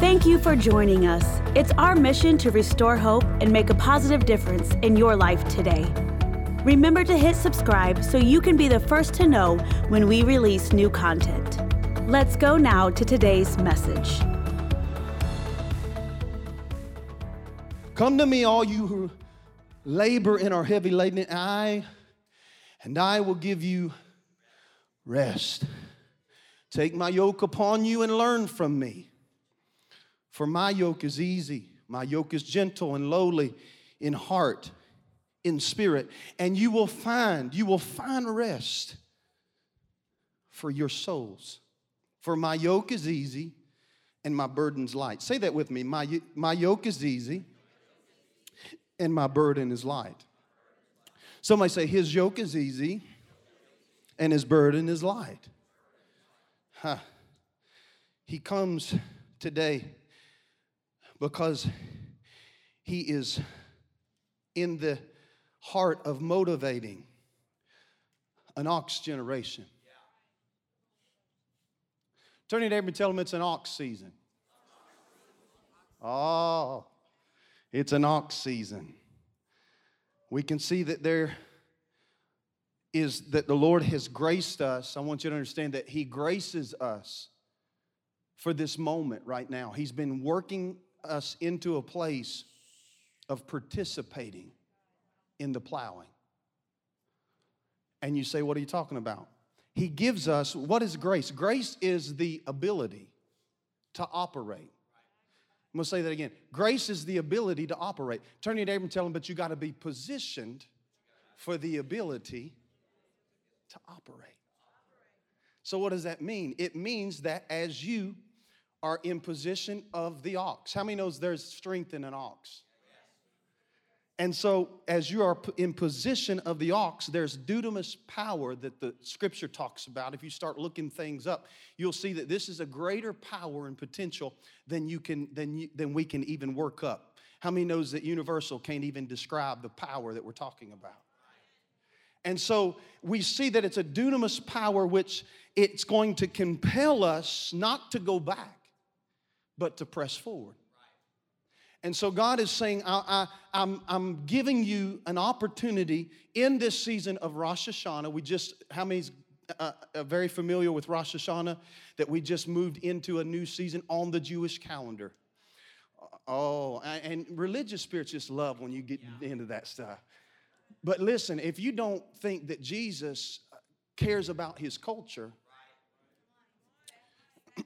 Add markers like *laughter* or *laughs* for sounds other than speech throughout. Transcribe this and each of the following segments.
Thank you for joining us. It's our mission to restore hope and make a positive difference in your life today. Remember to hit subscribe so you can be the first to know when we release new content. Let's go now to today's message. Come to me, all you who labor and are heavy laden, and I, and I will give you rest. Take my yoke upon you and learn from me. For my yoke is easy, my yoke is gentle and lowly in heart, in spirit, and you will find, you will find rest for your souls. For my yoke is easy and my burden's light. Say that with me. My, my yoke is easy and my burden is light. Somebody say, His yoke is easy and his burden is light. Huh. He comes today because he is in the heart of motivating an ox generation. Turn to neighbor and tell them it's an ox season. Oh, it's an ox season. We can see that there is that the Lord has graced us. I want you to understand that He graces us for this moment right now. He's been working us into a place of participating in the plowing. And you say, What are you talking about? He gives us what is grace? Grace is the ability to operate. I'm gonna say that again. Grace is the ability to operate. Turn your neighbor and tell him, but you gotta be positioned for the ability to operate. So, what does that mean? It means that as you are in position of the ox, how many knows there's strength in an ox? And so, as you are in position of the ox, there's dunamis power that the scripture talks about. If you start looking things up, you'll see that this is a greater power and potential than you can than you, than we can even work up. How many knows that universal can't even describe the power that we're talking about? And so we see that it's a dunamis power which it's going to compel us not to go back, but to press forward. And so God is saying, I, am I'm, I'm giving you an opportunity in this season of Rosh Hashanah. We just, how many's uh, uh, very familiar with Rosh Hashanah? That we just moved into a new season on the Jewish calendar. Oh, and religious spirits just love when you get yeah. into that stuff. But listen, if you don't think that Jesus cares about his culture,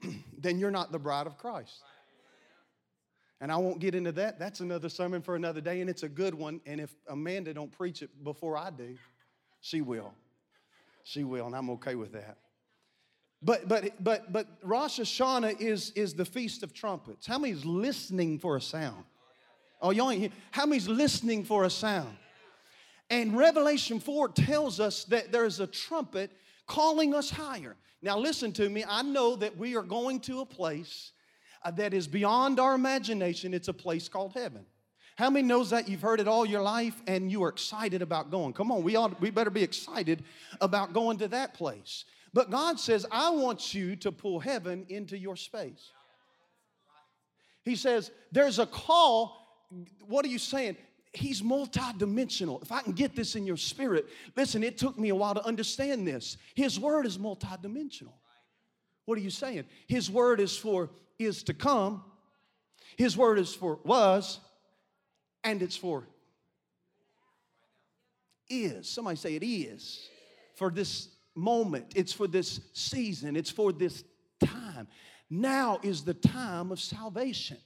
*clears throat* then you're not the bride of Christ. And I won't get into that. That's another sermon for another day, and it's a good one. And if Amanda don't preach it before I do, she will. She will, and I'm okay with that. But but but but Rosh Hashanah is is the feast of trumpets. How many's listening for a sound? Oh, y'all ain't here. How many's listening for a sound? And Revelation 4 tells us that there's a trumpet calling us higher. Now, listen to me. I know that we are going to a place uh, that is beyond our imagination. It's a place called heaven. How many knows that you've heard it all your life and you are excited about going? Come on, we ought we better be excited about going to that place. But God says, I want you to pull heaven into your space. He says, there's a call. What are you saying? He's multidimensional. If I can get this in your spirit, listen, it took me a while to understand this. His word is multidimensional. What are you saying? His word is for is to come, his word is for was, and it's for is. Somebody say it is for this moment, it's for this season, it's for this time. Now is the time of salvation.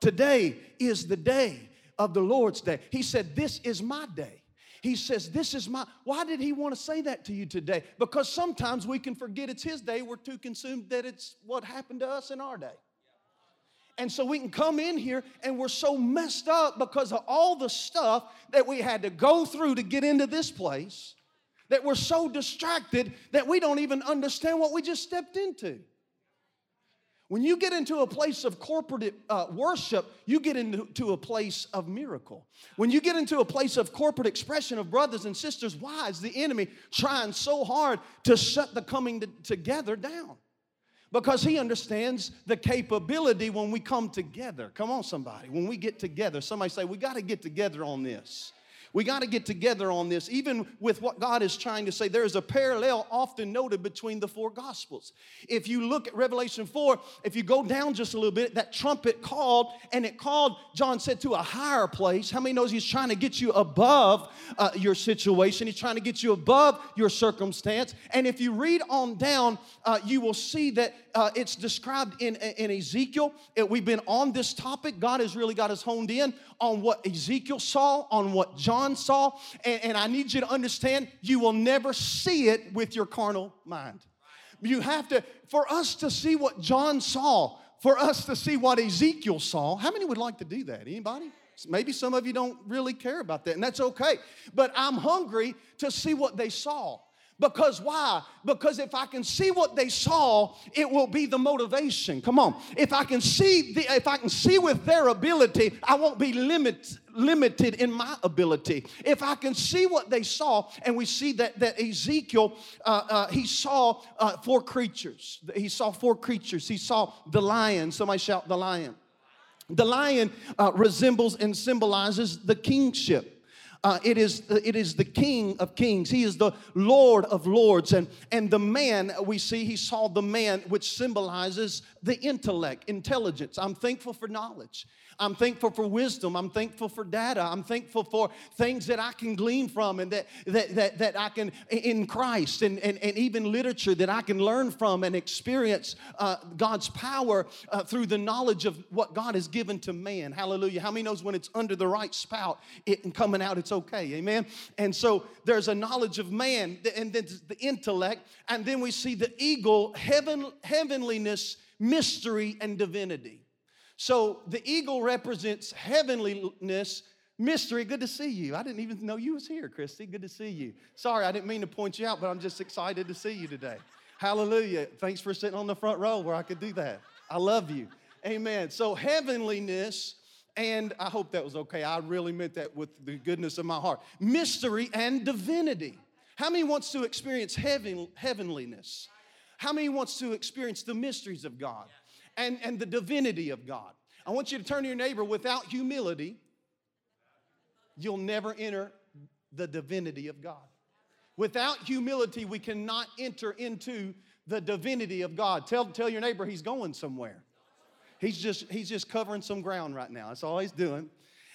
Today is the day of the Lord's day. He said, This is my day. He says, This is my. Why did he want to say that to you today? Because sometimes we can forget it's his day. We're too consumed that it's what happened to us in our day. And so we can come in here and we're so messed up because of all the stuff that we had to go through to get into this place that we're so distracted that we don't even understand what we just stepped into. When you get into a place of corporate uh, worship, you get into a place of miracle. When you get into a place of corporate expression of brothers and sisters, why is the enemy trying so hard to shut the coming to, together down? because he understands the capability when we come together. Come on, somebody. When we get together, somebody say, We got to get together on this. We got to get together on this. Even with what God is trying to say, there is a parallel often noted between the four gospels. If you look at Revelation 4, if you go down just a little bit, that trumpet called, and it called, John said, to a higher place. How many knows he's trying to get you above uh, your situation? He's trying to get you above your circumstance. And if you read on down, uh, you will see that uh, it's described in, in Ezekiel. It, we've been on this topic. God has really got us honed in on what Ezekiel saw, on what John saw. And, and I need you to understand you will never see it with your carnal mind. You have to, for us to see what John saw, for us to see what Ezekiel saw, how many would like to do that? Anybody? Maybe some of you don't really care about that, and that's okay. But I'm hungry to see what they saw. Because why? Because if I can see what they saw, it will be the motivation. Come on. If I can see the, if I can see with their ability, I won't be limit, limited in my ability. If I can see what they saw, and we see that that Ezekiel uh, uh, he saw uh, four creatures. He saw four creatures. He saw the lion. Somebody shout the lion. The lion uh, resembles and symbolizes the kingship. Uh, it, is, it is the King of kings. He is the Lord of lords. And, and the man, we see, he saw the man, which symbolizes the intellect, intelligence. I'm thankful for knowledge. I'm thankful for wisdom. I'm thankful for data. I'm thankful for things that I can glean from and that, that, that, that I can, in Christ and, and, and even literature that I can learn from and experience uh, God's power uh, through the knowledge of what God has given to man. Hallelujah. How many knows when it's under the right spout, it and coming out, it's okay. Amen. And so there's a knowledge of man and then the intellect. And then we see the eagle, heaven, heavenliness, mystery, and divinity. So the eagle represents heavenliness, mystery. Good to see you. I didn't even know you was here, Christy. Good to see you. Sorry, I didn't mean to point you out, but I'm just excited to see you today. Hallelujah. Thanks for sitting on the front row where I could do that. I love you. Amen. So heavenliness, and I hope that was okay. I really meant that with the goodness of my heart. Mystery and divinity. How many wants to experience heaven, heavenliness? How many wants to experience the mysteries of God? and, and the divinity of God. I want you to turn to your neighbor without humility, you'll never enter the divinity of God. Without humility, we cannot enter into the divinity of God. Tell, tell your neighbor he's going somewhere. He's just, he's just covering some ground right now. That's all he's doing.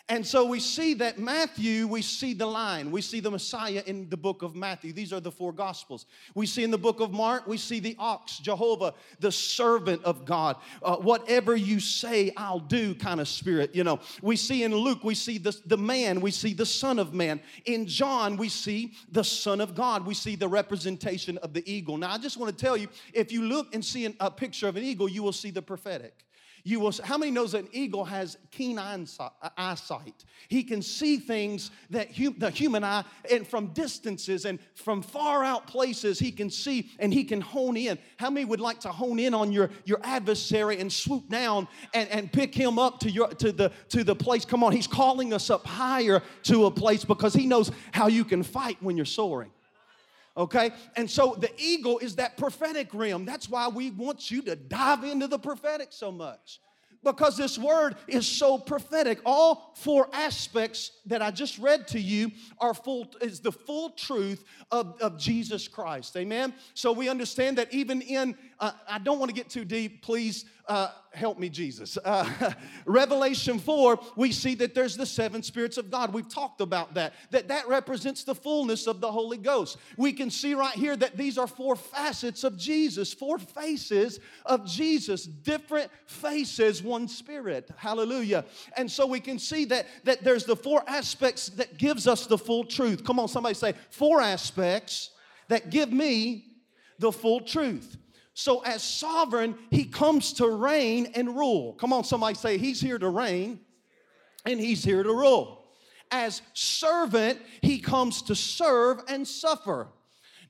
And so we see that Matthew, we see the line. We see the Messiah in the book of Matthew. These are the four gospels. We see in the book of Mark, we see the ox, Jehovah, the servant of God. Uh, whatever you say, I'll do kind of spirit, you know. We see in Luke, we see the, the man, we see the son of man. In John, we see the son of God. We see the representation of the eagle. Now, I just want to tell you, if you look and see an, a picture of an eagle, you will see the prophetic. You will, how many knows that an eagle has keen uh, eyesight? He can see things that hum, the human eye, and from distances and from far out places, he can see and he can hone in. How many would like to hone in on your, your adversary and swoop down and, and pick him up to, your, to, the, to the place? Come on, he's calling us up higher to a place because he knows how you can fight when you're soaring okay? And so the eagle is that prophetic realm. That's why we want you to dive into the prophetic so much. Because this word is so prophetic. All four aspects that I just read to you are full, is the full truth of, of Jesus Christ. Amen? So we understand that even in, uh, I don't want to get too deep, please uh, help me, Jesus. Uh, *laughs* Revelation 4, we see that there's the seven spirits of God. We've talked about that, that that represents the fullness of the Holy Ghost. We can see right here that these are four facets of Jesus, four faces of Jesus, different faces, one spirit. Hallelujah. And so we can see that, that there's the four aspects that gives us the full truth. Come on, somebody say, four aspects that give me the full truth. So, as sovereign, he comes to reign and rule. Come on, somebody say, He's here to reign and He's here to rule. As servant, he comes to serve and suffer.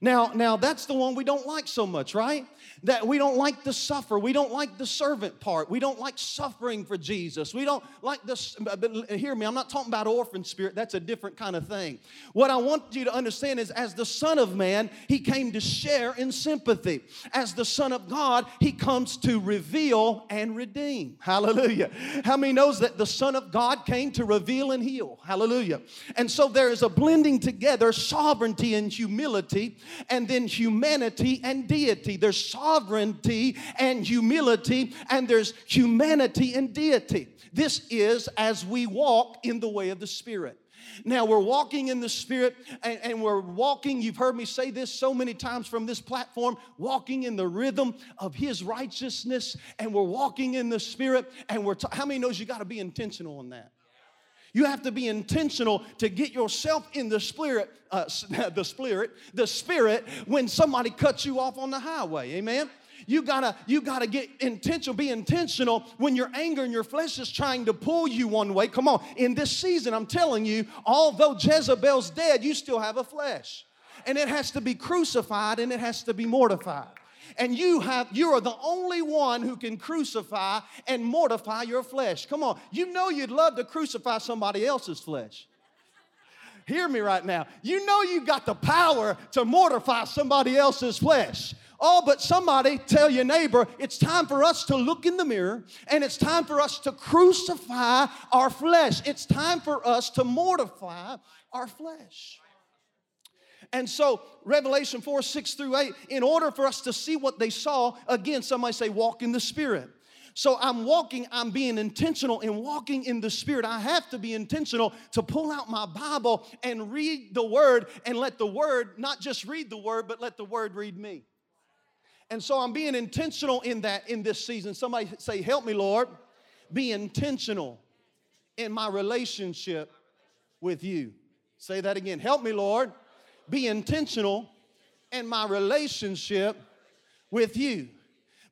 Now, now that's the one we don't like so much, right? That we don't like the suffer. We don't like the servant part. We don't like suffering for Jesus. We don't like this. But hear me, I'm not talking about orphan spirit. That's a different kind of thing. What I want you to understand is as the Son of Man, He came to share in sympathy. As the Son of God, He comes to reveal and redeem. Hallelujah. How many knows that the Son of God came to reveal and heal? Hallelujah. And so there is a blending together sovereignty and humility, and then humanity and deity. There's sovereignty sovereignty and humility, and there's humanity and deity. This is as we walk in the way of the Spirit. Now we're walking in the Spirit and, and, we're walking, you've heard me say this so many times from this platform, walking in the rhythm of His righteousness, and we're walking in the Spirit. And we're, t- how many knows you got to be intentional in that? You have to be intentional to get yourself in the spirit, uh, *laughs* the spirit, the spirit when somebody cuts you off on the highway. Amen. You gotta, you gotta get intentional, be intentional when your anger and your flesh is trying to pull you one way. Come on, in this season, I'm telling you, although Jezebel's dead, you still have a flesh. And it has to be crucified and it has to be mortified and you have you are the only one who can crucify and mortify your flesh. Come on. You know you'd love to crucify somebody else's flesh. Hear me right now. You know you've got the power to mortify somebody else's flesh. Oh, but somebody tell your neighbor, it's time for us to look in the mirror and it's time for us to crucify our flesh. It's time for us to mortify our flesh. And so, Revelation 4 6 through 8, in order for us to see what they saw, again, somebody say, walk in the Spirit. So I'm walking, I'm being intentional in walking in the Spirit. I have to be intentional to pull out my Bible and read the Word and let the Word not just read the Word, but let the Word read me. And so I'm being intentional in that in this season. Somebody say, Help me, Lord. Be intentional in my relationship with you. Say that again. Help me, Lord be intentional in my relationship with you.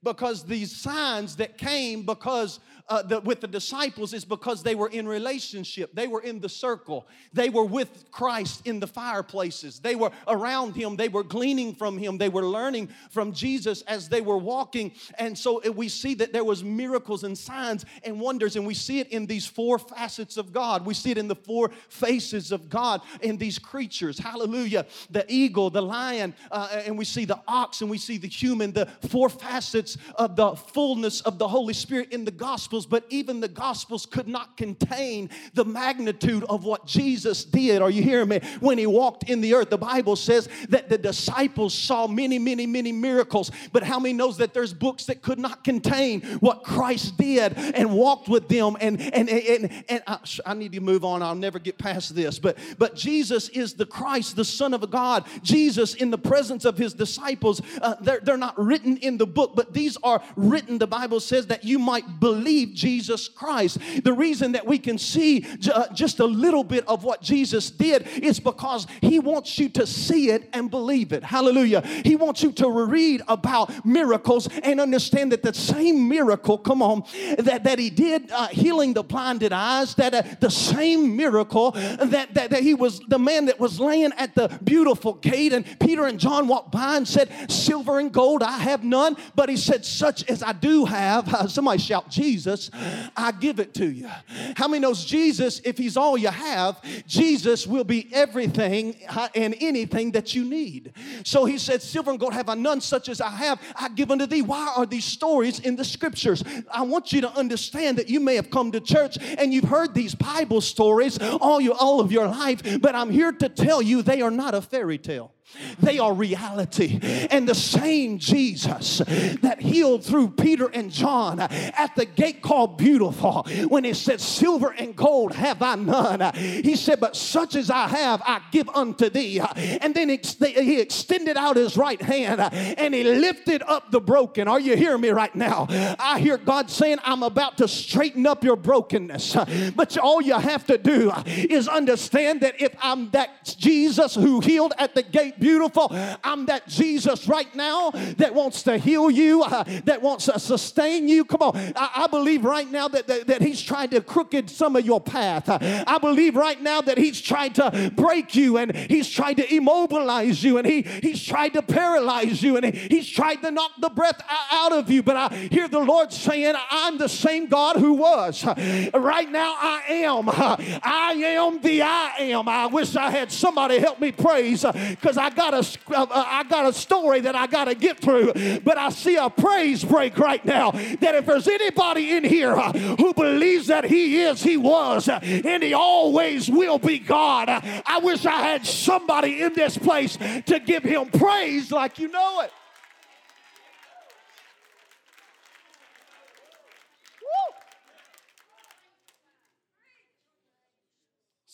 Because these signs that came because uh, the, with the disciples is because they were in relationship. They were in the circle. They were with Christ in the fireplaces. They were around Him. They were gleaning from Him. They were learning from Jesus as they were walking. And so we see that there was miracles and signs and wonders. And we see it in these four facets of God. We see it in the four faces of God in these creatures. Hallelujah. The eagle, the lion, uh, and we see the ox, and we see the human. The four facets of the fullness of the Holy Spirit in the gospel Gospels, but even the Gospels could not contain the magnitude of what Jesus did. Are you hearing me? When he walked in the earth, the Bible says that the disciples saw many, many, many miracles. But how many knows that there's books that could not contain what Christ did and walked with them? And and and, and I, I need to move on. I'll never get past this. But but Jesus is the Christ, the Son of God. Jesus in the presence of his disciples. Uh, they're, they're not written in the book, but these are written. The Bible says that you might believe believe Jesus Christ. The reason that we can see uh, just a little bit of what Jesus did is because He wants you to see it and believe it. Hallelujah. He wants you to read about miracles and understand that the same miracle, come on, that, that He did uh, healing the blinded eyes, that uh, the same miracle that, that, that He was the man that was laying at the beautiful gate, and Peter and John walked by and said, Silver and gold I have none, but He said, Such as I do have. Uh, *laughs* somebody shout, Jesus. Jesus, I give it to you. How many knows Jesus, if he's all you have, Jesus will be everything uh, and anything that you need. So he said, Silver and gold have I none such as I have, I give unto thee. Why are these stories in the scriptures? I want you to understand that you may have come to church and you've heard these Bible stories all, your, all of your life, but I'm here to tell you they are not a fairy tale. They are reality. And the same Jesus that healed through Peter and John at the gate called Beautiful, when he said, Silver and gold have I none, he said, But such as I have, I give unto thee. And then he extended out his right hand and he lifted up the broken. Are you hearing me right now? I hear God saying, I'm about to straighten up your brokenness. But all you have to do is understand that if I'm that Jesus who healed at the gate beautiful. I'm that Jesus right now that wants to heal you, uh, that wants to sustain you. Come on. I, I believe right now that, that, that, He's trying to crooked some of your path. Uh, I believe right now that He's trying to break you and He's trying to immobilize you and he, He's tried to paralyze you and he, He's tried to knock the breath out of you. But I hear the Lord saying, I'm the same God who was. Right now, I am. I am the I am. I wish I had somebody help me praise because I got a uh, uh, I got a story that I got to get through. But I see a praise break right now. That if there's anybody in here uh, who believes that He is, He was, and He always will be God, I wish I had somebody in this place to give Him praise like you know it.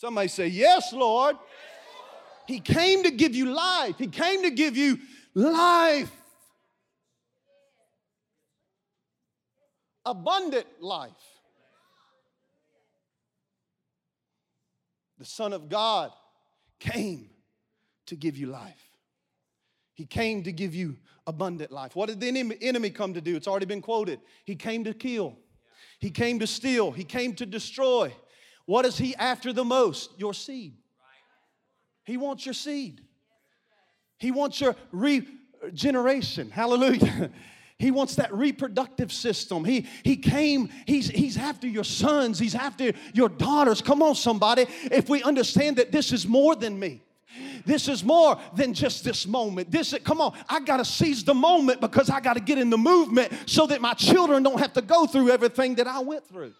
Somebody say, Yes, Lord. He came to give you life. He came to give you life. Abundant life. The Son of God came to give you life. He came to give you abundant life. What did the enemy come to do? It's already been quoted. He came to kill, he came to steal, he came to destroy. What is he after the most? Your seed. He wants your seed. He wants your regeneration. Hallelujah. *laughs* He wants that reproductive system. He, he came, he's, he's after your sons, he's after your daughters. Come on, somebody. If we understand that this is more than me. This is more than just this moment. This come on, I got to seize the moment because I got to get in the movement so that my children don't have to go through everything that I went through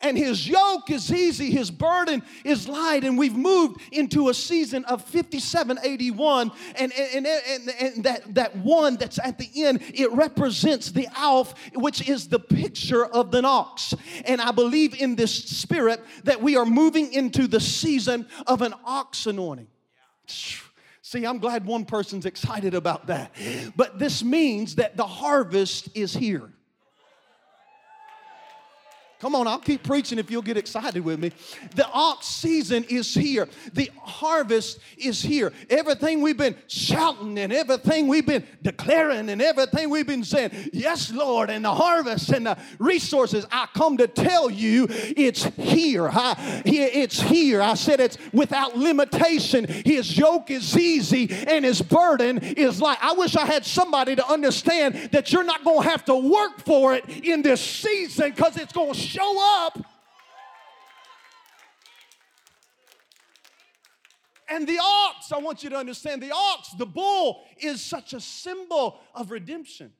and his yoke is easy, his burden is light. And we've moved into a season of 5781, and, and, and, and that, that one that's at the end, it represents the Alf, which is the picture of the ox. And I believe in this spirit that we are moving into the season of an ox anointing. See, I'm glad one person's excited about that. But this means that the harvest is here. Come on, I'll keep preaching if you'll get excited with me. The ox season is here. The harvest is here. Everything we've been shouting and everything we've been declaring and everything we've been saying, yes, Lord, and the harvest and the resources, I come to tell you it's here. I, it's here. I said it's without limitation. His yoke is easy and his burden is light. I wish I had somebody to understand that you're not going to have to work for it in this season because it's going to show up. And the ox, I want you to understand the ox, the bull, is such a symbol of redemption.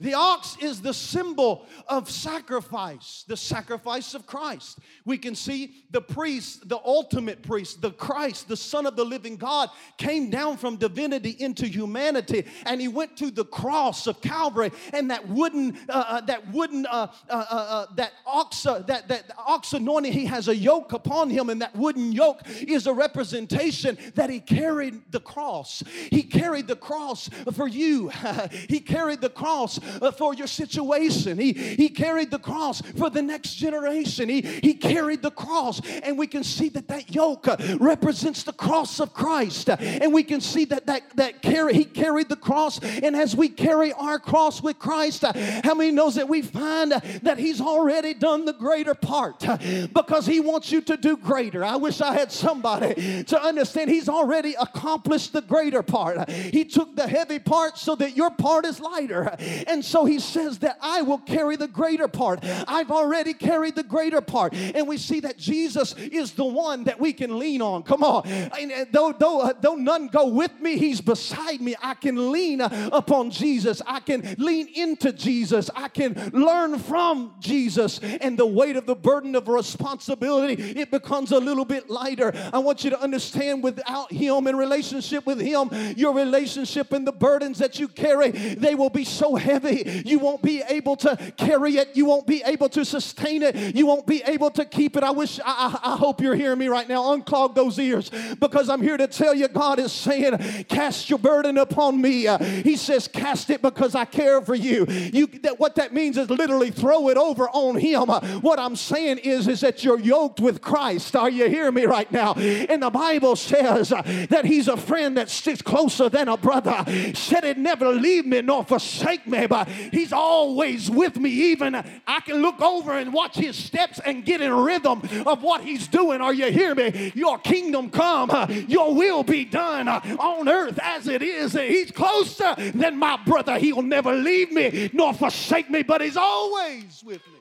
The ox is the symbol of sacrifice, the sacrifice of Christ. We can see the priest, the ultimate priest, the Christ, the Son of the living God, came down from divinity into humanity, and he went to the cross of Calvary. And that wooden, uh, uh, that wooden, uh, uh, uh, uh that ox, that that ox anointing, he has a yoke upon him, and that wooden yoke is a representation that he carried the cross. He carried the cross for you. *laughs* he carried the cross for your situation. He, he carried the cross for the next generation. He, he carried the cross, and we can see that that yoke uh, represents the cross of Christ. And we can see that, that, that carry, he carried the cross, and as we carry our cross with Christ, uh, how many knows that we find that he's already done the greater part because he wants you to do greater. I wish I had somebody to understand he's already accomplished the greater part. He took the heavy part so that your part is lighter. And and so he says that I will carry the greater part. I've already carried the greater part. And we see that Jesus is the one that we can lean on. Come on. And though, though, uh, though none go with me, he's beside me. I can lean uh, upon Jesus. I can lean into Jesus. I can learn from Jesus. And the weight of the burden of responsibility, it becomes a little bit lighter. I want you to understand without him in relationship with him, your relationship and the burdens that you carry, they will be so heavy heavy. You won't be able to carry it. You won't be able to sustain it. You won't be able to keep it. I wish, I, I, I hope you're hearing me right now. Unclog those ears because I'm here to tell you God is saying, Cast your burden upon me. Uh, he says, Cast it because I care for you. you that, what that means is literally throw it over on Him. Uh, what I'm saying is, is that you're yoked with Christ. Are you hearing me right now? And the Bible says uh, that He's a friend that sticks closer than a brother. Said it never leave me nor forsake me, He's always with me. Even I can look over and watch His steps and get in rhythm of what He's doing. Are you hear me? Your kingdom come, your will be done on earth as it is. He's closer than my brother. He'll never leave me nor forsake me, but He's always with me.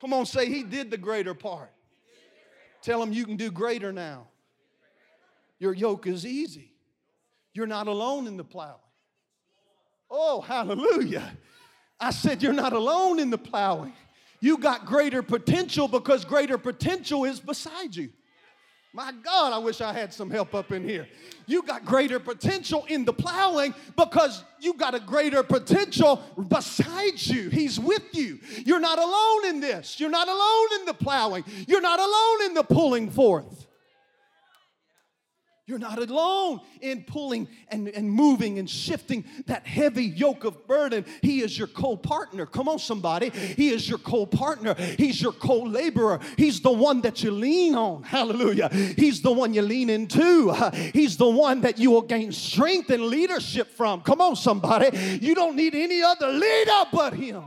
Come on, say He did the greater part. Tell Him you can do greater now. Your yoke is easy. You're not alone in the plowing. Oh, hallelujah. I said, You're not alone in the plowing. You got greater potential because greater potential is beside you. My God, I wish I had some help up in here. You got greater potential in the plowing because you got a greater potential beside you. He's with you. You're not alone in this. You're not alone in the plowing. You're not alone in the pulling forth. You're not alone in pulling and, and moving and shifting that heavy yoke of burden. He is your co partner. Come on, somebody. He is your co partner. He's your co laborer. He's the one that you lean on. Hallelujah. He's the one you lean into. *laughs* He's the one that you will gain strength and leadership from. Come on, somebody. You don't need any other leader but Him.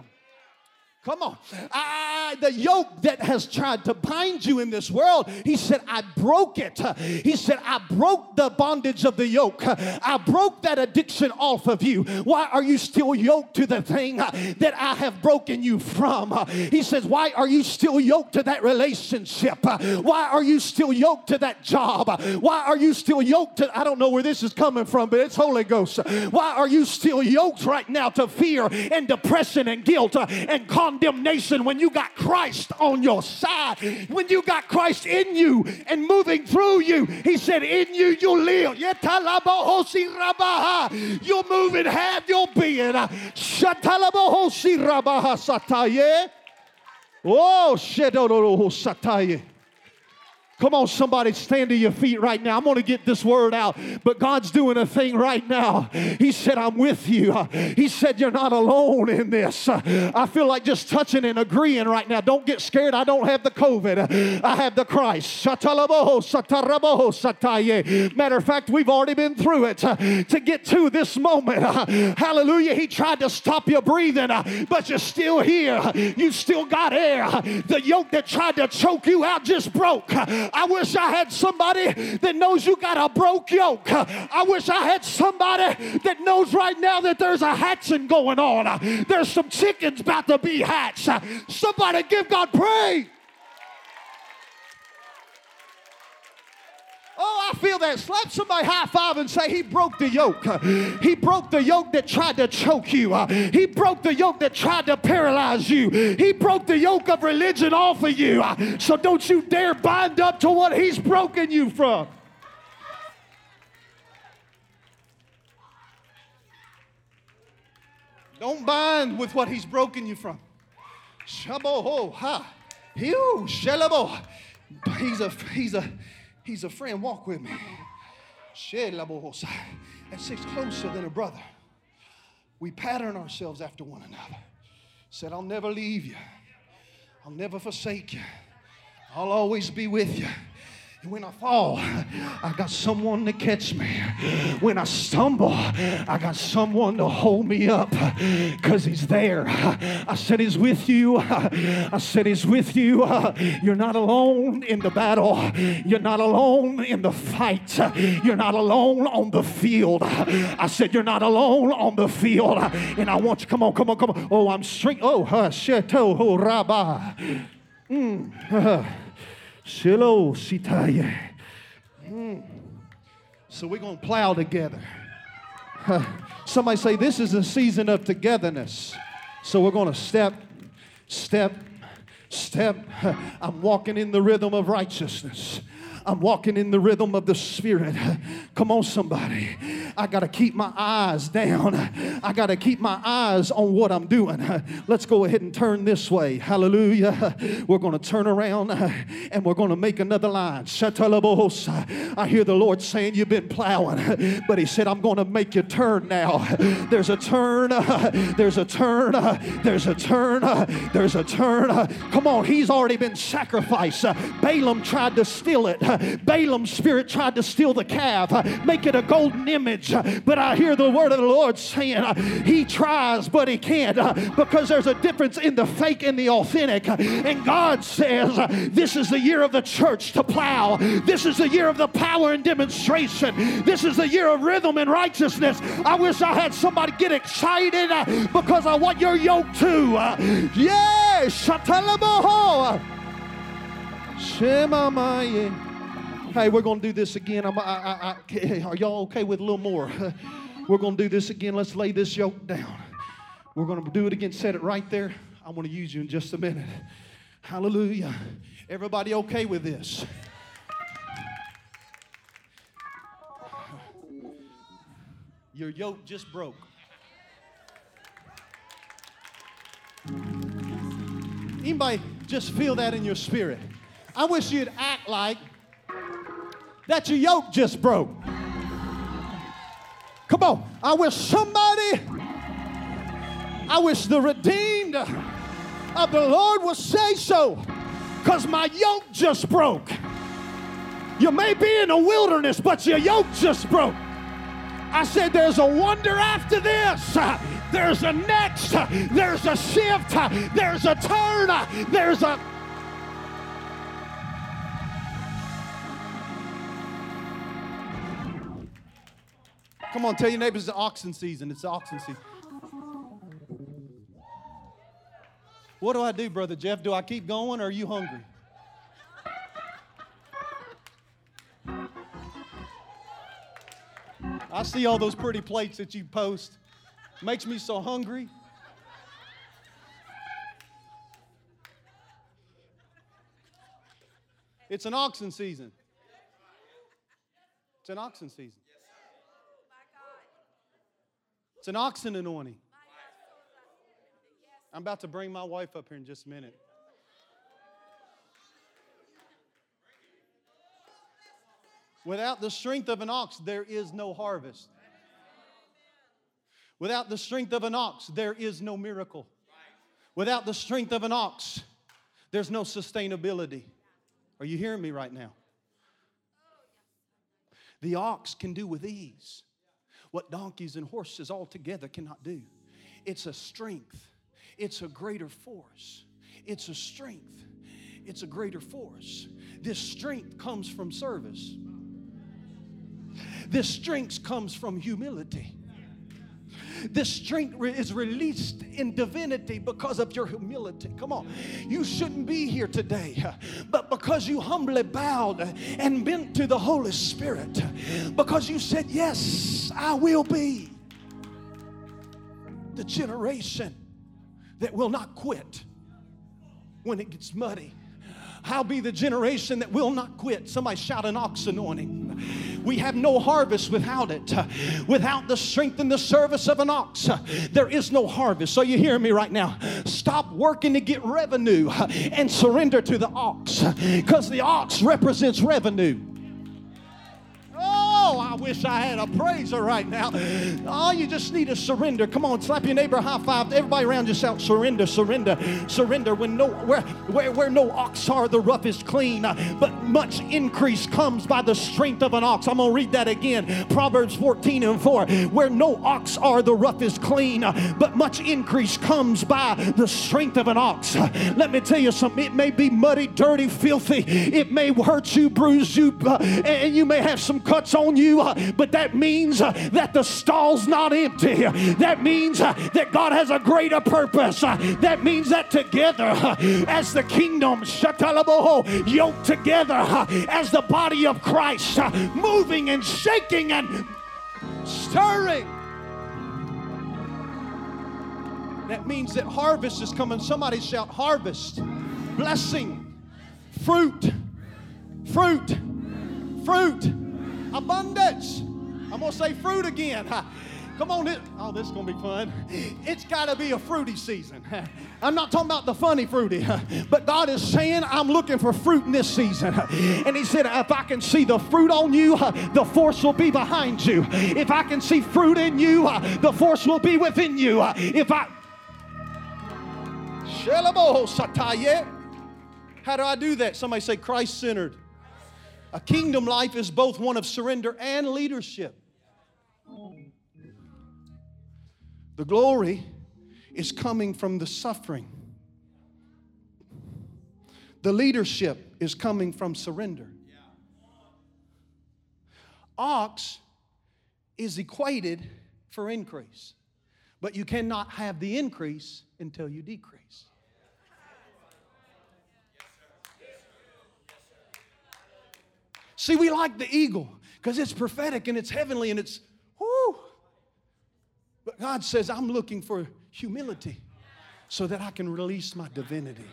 Come on. I, the yoke that has tried to bind you in this world, he said, I broke it. He said, I broke the bondage of the yoke. I broke that addiction off of you. Why are you still yoked to the thing that I have broken you from? He says, Why are you still yoked to that relationship? Why are you still yoked to that job? Why are you still yoked to, I don't know where this is coming from, but it's Holy Ghost. Why are you still yoked right now to fear and depression and guilt and condemnation when you got Christ on your side, when you got Christ in you and moving through you. He said, In you you'll live. You'll move and have your being. Oh, Sataye. Come on, somebody stand to your feet right now. I'm going to get this word out, but God's doing a thing right now. He said, I'm with you. He said, You're not alone in this. I feel like just touching and agreeing right now. Don't get scared. I don't have the COVID, I have the Christ. Matter of fact, we've already been through it to get to this moment. Hallelujah. He tried to stop your breathing, but you're still here. You still got air. The yoke that tried to choke you out just broke. I wish I had somebody that knows you got a broke yoke. I wish I had somebody that knows right now that there's a hatching going on. There's some chickens about to be hatched. Somebody give God praise. Oh, I feel that. Slap somebody high five and say, He broke the yoke. He broke the yoke that tried to choke you. He broke the yoke that tried to paralyze you. He broke the yoke of religion off of you. So don't you dare bind up to what He's broken you from. Don't bind with what He's broken you from. Shabo ho ha. He's a he's a He's a friend. Walk with me. That sits closer than a brother. We pattern ourselves after one another. Said, I'll never leave you. I'll never forsake you. I'll always be with you. When I fall, I got someone to catch me. When I stumble, I got someone to hold me up because He's there. I said He's with you. I said He's with you. You're not alone in the battle. You're not alone in the fight. You're not alone on the field. I said You're not alone on the field. And I want you, come on, come on, come on. Oh, I'm straight. Oh, sheto, oh, rabba. Mm. *laughs* Shiloh Sitaye. Mm. So we're going to plow together. Somebody say, This is a season of togetherness. So we're going to step, step, step. I'm walking in the rhythm of righteousness. I'm walking in the rhythm of the Spirit. Come on, somebody. I got to keep my eyes down. I got to keep my eyes on what I'm doing. Let's go ahead and turn this way. Hallelujah. We're going to turn around and we're going to make another line. I hear the Lord saying, You've been plowing, but He said, I'm going to make you turn now. There's a turn, there's a turn, there's a turn, there's a turn. Come on, He's already been sacrificed. Balaam tried to steal it. *laughs* Balaam's spirit tried to steal the calf, make it a golden image. But I hear the word of the Lord saying, He tries, but He can't because there's a difference in the fake and the authentic. And God says, This is the year of the church to plow. This is the year of the power and demonstration. This is the year of rhythm and righteousness. I wish I had somebody get excited because I want your yoke too. Yes, Hey, we're going to do this again. I, I, I, *laughs* are y'all okay with a little more? *laughs* We're going to do this again. Let's lay this yoke down. We're going to do it again. Set it right there. I'm going to use you in just a minute. Hallelujah. Everybody okay with this? Your yoke just broke. Anybody just feel that in your spirit? I wish you'd act like that your yoke just broke. Come on. I wish somebody, I wish the redeemed of the Lord would say so because my yoke just broke. You may be in a wilderness, but your yoke just broke. I said, There's a wonder after this. There's a next. There's a shift. There's a turn. There's a. Come on, tell your neighbors it's oxen season. It's oxen season. What do I do, Brother Jeff? Do I keep going or are you hungry? I see all those pretty plates that you post. Makes me so hungry. It's an oxen season. It's an oxen season. It's an oxen anointing. I'm about to bring my wife up here in just a minute. Without the strength of an ox, there is no harvest. Without the strength of an ox, there is no miracle. Without the strength of an ox, there's no sustainability. Are you hearing me right now? The ox can do with ease what donkeys and horses altogether cannot do. It's a strength, it's a greater force. It's a strength, it's a greater force. This strength comes from service. This strength comes from humility. This strength is released in divinity because of your humility. Come on. You shouldn't be here today, but because you humbly bowed and bent to the Holy Spirit, because you said, Yes, I will be the generation that will not quit when it gets muddy. I'll be the generation that will not quit. Somebody shout an ox anointing. We have no harvest without it. Without the strength and the service of an ox, there is no harvest. So you hear me right now. Stop working to get revenue and surrender to the ox because the ox represents revenue. I wish I had a praiser right now. All you just need is surrender. Come on, slap your neighbor high five. Everybody around yourself, surrender, surrender, surrender. When no where where, where no ox are, the rough is clean. But much increase comes by the strength of an ox. I'm gonna read that again. Proverbs 14 and 4. Where no ox are, the rough is clean. But much increase comes by the strength of an ox. Let me tell you something. It may be muddy, dirty, filthy. It may hurt you, bruise you, uh, and you may have some cuts on you, uh, but that means uh, that the stall's not empty. That means uh, that God has a greater purpose. That means that together, as the kingdom, yoked together as the body of Christ, moving and shaking and stirring. That means that harvest is coming. Somebody shout, harvest, blessing, fruit, fruit, Fruit. Abundance. I'm going to say fruit again. *laughs* Come on, oh, this is going to be fun. It's got to be a fruity season. *laughs* I'm not talking about the funny fruity, *laughs* but God is saying, I'm looking for fruit in this season. And He said, if I can see the fruit on you, the force will be behind you. If I can see fruit in you, the force will be within you. If I. How do I do that? Somebody say Christ centered. A kingdom life is both one of surrender and leadership. The glory is coming from the suffering. The leadership is coming from surrender. Ox is equated for increase, but you cannot have the increase until you decrease. See, we like the eagle because it's prophetic and it's heavenly and it's, whoo, but God says, I'm looking for humility so that I can release my divinity.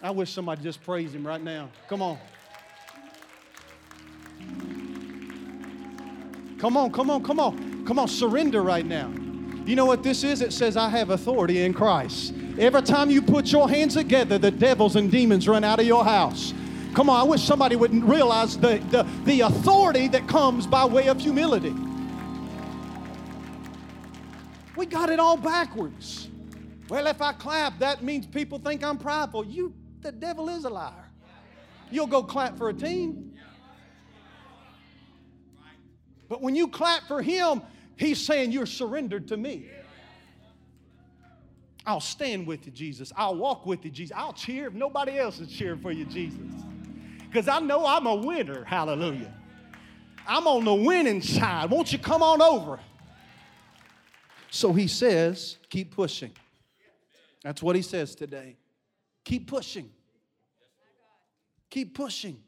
I wish somebody just praised him right now. Come on. Come on, come on, come on. Come on, surrender right now. You know what this is? It says, I have authority in Christ. Every time you put your hands together, the devils and demons run out of your house. Come on, I wish somebody would realize the, the, the authority that comes by way of humility. We got it all backwards. Well, if I clap, that means people think I'm prideful. You, the devil is a liar. You'll go clap for a team. But when you clap for him, he's saying you're surrendered to me. I'll stand with you, Jesus. I'll walk with you, Jesus. I'll cheer if nobody else is cheering for you, Jesus. Because I know I'm a winner. Hallelujah. I'm on the winning side. Won't you come on over? So he says, keep pushing. That's what he says today. Keep pushing. Keep pushing.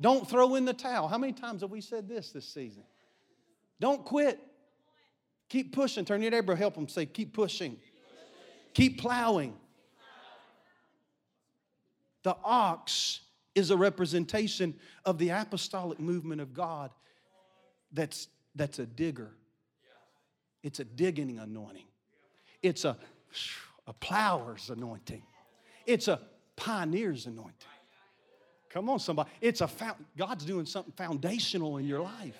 Don't throw in the towel. How many times have we said this this season? Don't quit. Keep pushing. Turn your neighbor, help them say, keep pushing. Keep plowing. The ox is a representation of the apostolic movement of God that's, that's a digger. It's a digging anointing. It's a, a plower's anointing. It's a pioneer's anointing. Come on, somebody. It's a God's doing something foundational in your life.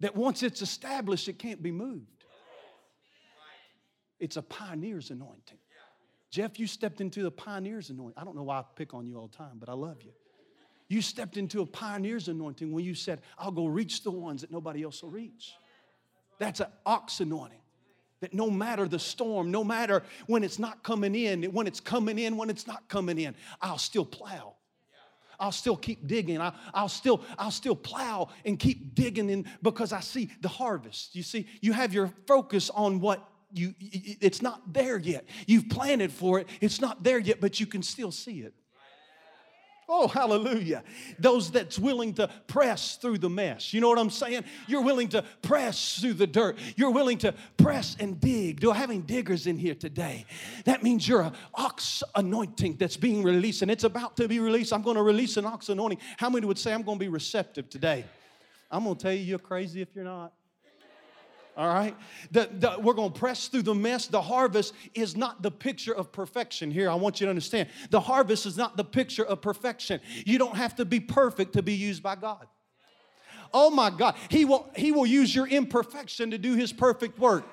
That once it's established, it can't be moved. It's a pioneer's anointing. Jeff, you stepped into the pioneer's anointing. I don't know why I pick on you all the time, but I love you. You stepped into a pioneer's anointing when you said, I'll go reach the ones that nobody else will reach. That's an ox anointing. That no matter the storm, no matter when it's not coming in, when it's coming in, when it's not coming in, I'll still plow. I'll still keep digging. I, will still, I'll still plow and keep digging in because I see the harvest. You see, you have your focus on what you, it's not there yet. You've planted for it. It's not there yet, but you can still see it. Oh, hallelujah. Those that's willing to press through the mess. You know what I'm saying? You're willing to press through the dirt. You're willing to press and dig. Do I have any diggers in here today? That means you're an ox anointing that's being released and it's about to be released. I'm going to release an ox anointing. How many would say I'm going to be receptive today? I'm going to tell you you're crazy if you're not all right? The, the, we're going to press through the mess. The harvest is not the picture of perfection. Here, I want you to understand the harvest is not the picture of perfection. You don't have to be perfect to be used by God. Oh my God, He will, he will use your imperfection to do His perfect work.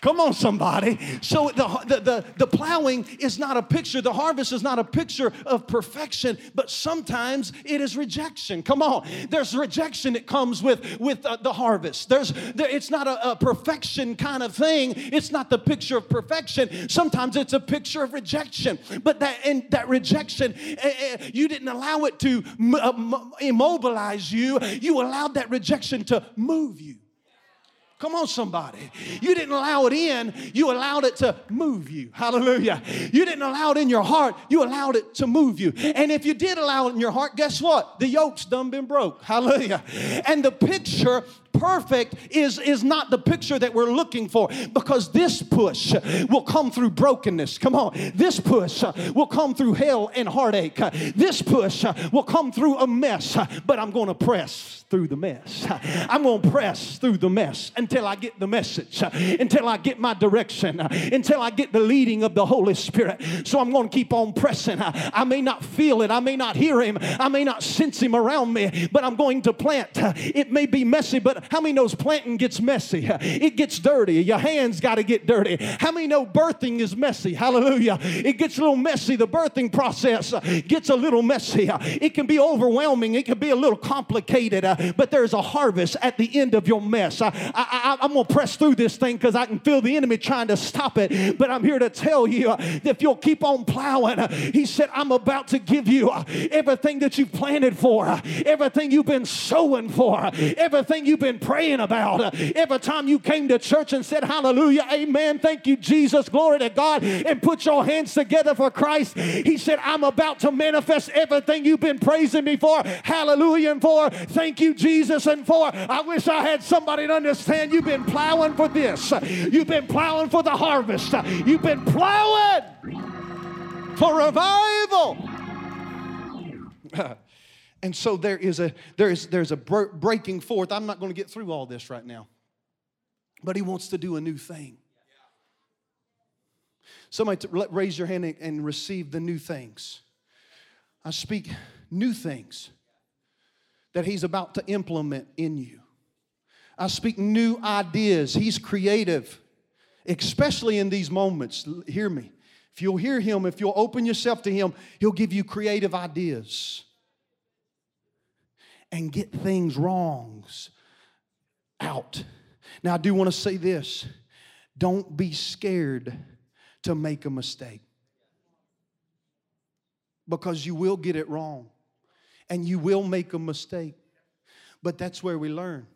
Come on, somebody. So the, the, the, the, plowing is not a picture, the harvest is not a picture of perfection, but sometimes it is rejection. Come on. There's rejection that comes with, with uh, the harvest. There's, there, it's not a, a, perfection kind of thing. It's not the picture of perfection. Sometimes it's a picture of rejection. But that, and that rejection, uh, you didn't allow it to m- uh, immobilize you, you allowed that rejection to move you. Come on, somebody. You didn't allow it in, you allowed it to move you. Hallelujah. You didn't allow it in your heart, you allowed it to move you. And if you did allow it in your heart, guess what? The yoke's done been broke. Hallelujah. And the picture perfect is, is not the picture that we're looking for because this push will come through brokenness. Come on. This push will come through hell and heartache. This push will come through a mess, but I'm going to press through the mess. I'm going to press through the mess until I get the message, until I get my direction, until I get the leading of the Holy Spirit. So I'm going to keep on pressing. I may not feel it, I may not hear Him, I may not sense Him around me, but I'm going to plant. It may be messy, but how many knows planting gets messy? *laughs* It gets dirty. Your hands got to get dirty. How many know birthing is messy? Hallelujah. It gets a little messy. The birthing process gets a little messy. It can be overwhelming. It can be a little complicated, uh, but there's a harvest at the end of your mess. I, I'm going to press through this thing because I can feel the enemy trying to stop it. But I'm here to tell you that if you'll keep on plowing, he said, I'm about to give you everything that you've planted for, everything you've been sowing for, everything you've been praying about. Every time you came to church and said, Hallelujah, Amen, thank you, Jesus, glory to God, and put your hands together for Christ, He said, I'm about to manifest everything you've been praising me for. Hallelujah, and for thank you, Jesus, and for I wish I had somebody to understand you've been plowing for this. You've been plowing for the harvest. You've been plowing for revival. *laughs* And so there is a there is there's a breaking forth. I'm not going to get through all this right now. But he wants to do a new thing. Somebody raise your hand and receive the new things. I speak new things that he's about to implement in you. I speak new ideas. He's creative, especially in these moments. Hear me. If you'll hear him, if you'll open yourself to him, he'll give you creative ideas and get things wrongs out. Now, I do want to say this don't be scared to make a mistake because you will get it wrong and you will make a mistake. But that's where we learn.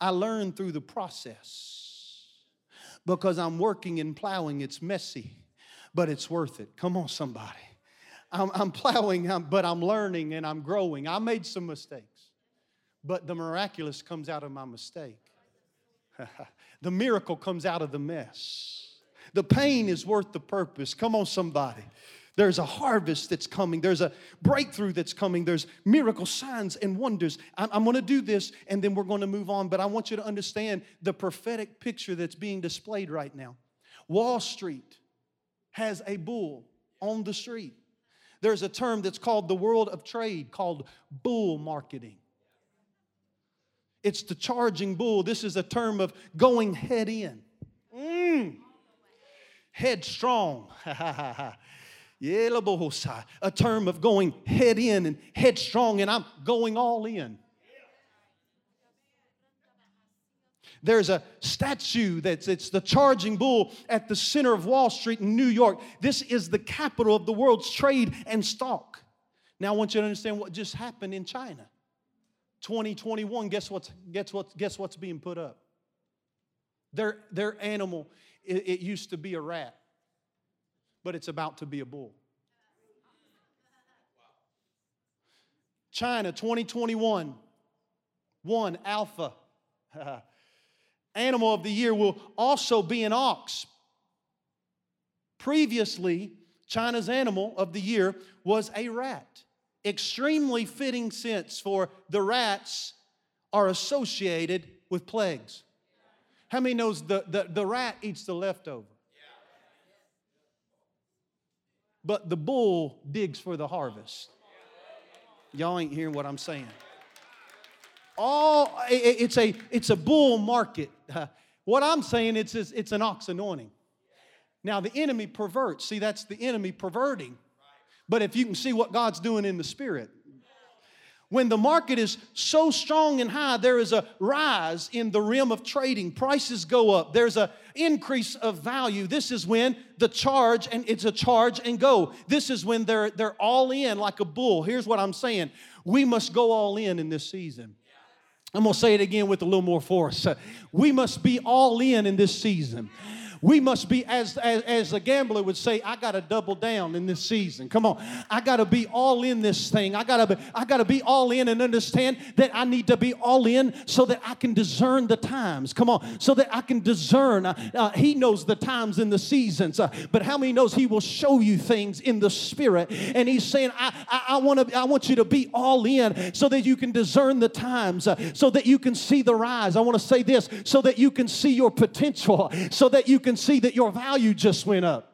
I learn through the process because I'm working and plowing. It's messy, but it's worth it. Come on, somebody. I'm, I'm plowing, I'm, but I'm learning and I'm growing. I made some mistakes, but the miraculous comes out of my mistake. *laughs* the miracle comes out of the mess. The pain is worth the purpose. Come on, somebody. There's a harvest that's coming. There's a breakthrough that's coming. There's miracle signs and wonders. I'm, I'm going to do this and then we're going to move on. But I want you to understand the prophetic picture that's being displayed right now. Wall Street has a bull on the street. There's a term that's called the world of trade called bull marketing. It's the charging bull. This is a term of going head in. Mm. Headstrong. *laughs* a term of going head in and headstrong, and I'm going all in. There's a statue that's it's the charging bull at the center of Wall Street in New York. This is the capital of the world's trade and stock. Now I want you to understand what just happened in China. 2021, guess what's guess what guess what's being put up? Their their animal, it, it used to be a rat, but it's about to be a bull. China 2021, one alpha. *laughs* animal of the year will also be an ox. Previously, China's animal of the year was a rat. Extremely fitting sense for the rats are associated with plagues. How many knows the, the, the rat eats the leftover? But the bull digs for the harvest. Y'all ain't hearing what I'm saying all it's a it's a bull market *laughs* what i'm saying it's it's an ox anointing now the enemy perverts see that's the enemy perverting but if you can see what god's doing in the spirit When the market is so strong and high, there is a rise in the rim of trading. Prices go up. There's a increase of value. This is when the charge, and it's a charge and go. This is when they're, they're all in like a bull. Here's what I'm saying we must go all in in this season. I'm gonna say it again with a little more force. We must be all in in this season. We must be, as, as, as a gambler would say, I got to double down in this season. Come on. I got to be all in this thing. I got to be, I got to be all in and understand that I need to be all in so that I can discern the times. Come on. So that I can discern. Uh, uh, he knows the times and the seasons. Uh, but how many knows he will show you things in the spirit? And he's saying, I, I, I want to, I want you to be all in so that you can discern the times, uh, so that you can see the rise. I want to say this, so that you can see your potential, so that you can can see that your value just went up.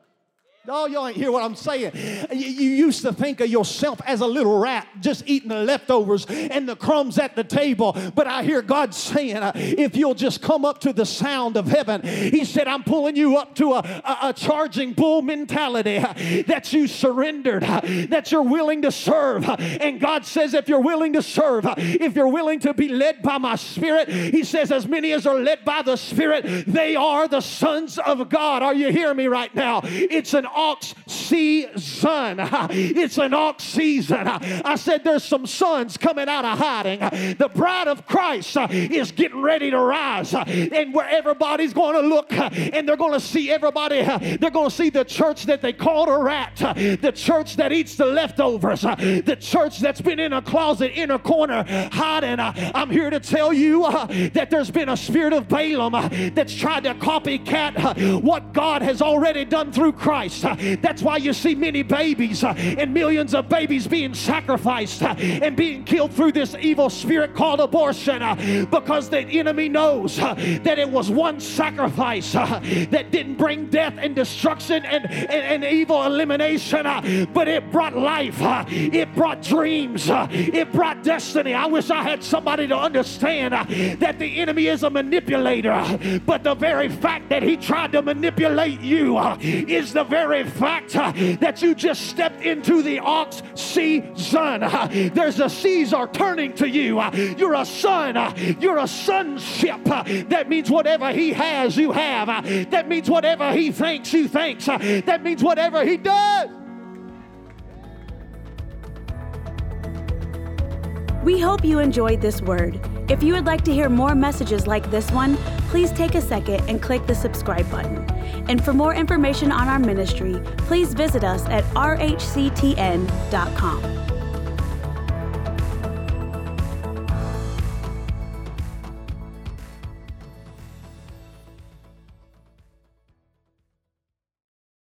Oh, y'all ain't hear what I'm saying. You, used to think of yourself as a little rat just eating the leftovers and the crumbs at the table. But I hear God saying, uh, if you'll just come up to the sound of heaven, He said, I'm pulling you up to a, a, a charging bull mentality uh, that you surrendered, uh, that you're willing to serve. And God says, if you're willing to serve, if you're willing to be led by my spirit, He says, as many as are led by the spirit, they are the sons of God. Are you hearing me right now? It's an ox season. *laughs* It's an ox season. I said there's some sons coming out of hiding. The bride of Christ uh, is getting ready to rise, and where everybody's going to look uh, and they're going to see everybody, uh, they're going to see the church that they called a rat, the church that eats the leftovers, the church that's been in a closet in a corner hiding. I'm here to tell you that there's been a spirit of Balaam that's tried to copycat what God has already done through Christ. That's why you see many babies uh, and millions of babies being sacrificed uh, and being killed through this evil spirit called abortion uh, because the enemy knows uh, that it was one sacrifice uh, that didn't bring death and destruction and, and, and evil elimination, uh, but it brought life, it brought dreams, it brought destiny. I wish I had somebody to understand that the enemy is a manipulator, but the very fact that he tried to manipulate you is the very very fact uh, that you just stepped into the ox season. Uh, there's a seas are turning to you. Uh, you're a son. You're a sonship. That means whatever he has, you have. That means whatever he thinks, you thinks. That means whatever he does. We hope you enjoyed this word. If you would like to hear more messages like this one, please take a second and click the subscribe button. And for more information on our ministry, please visit us at rhctn.com.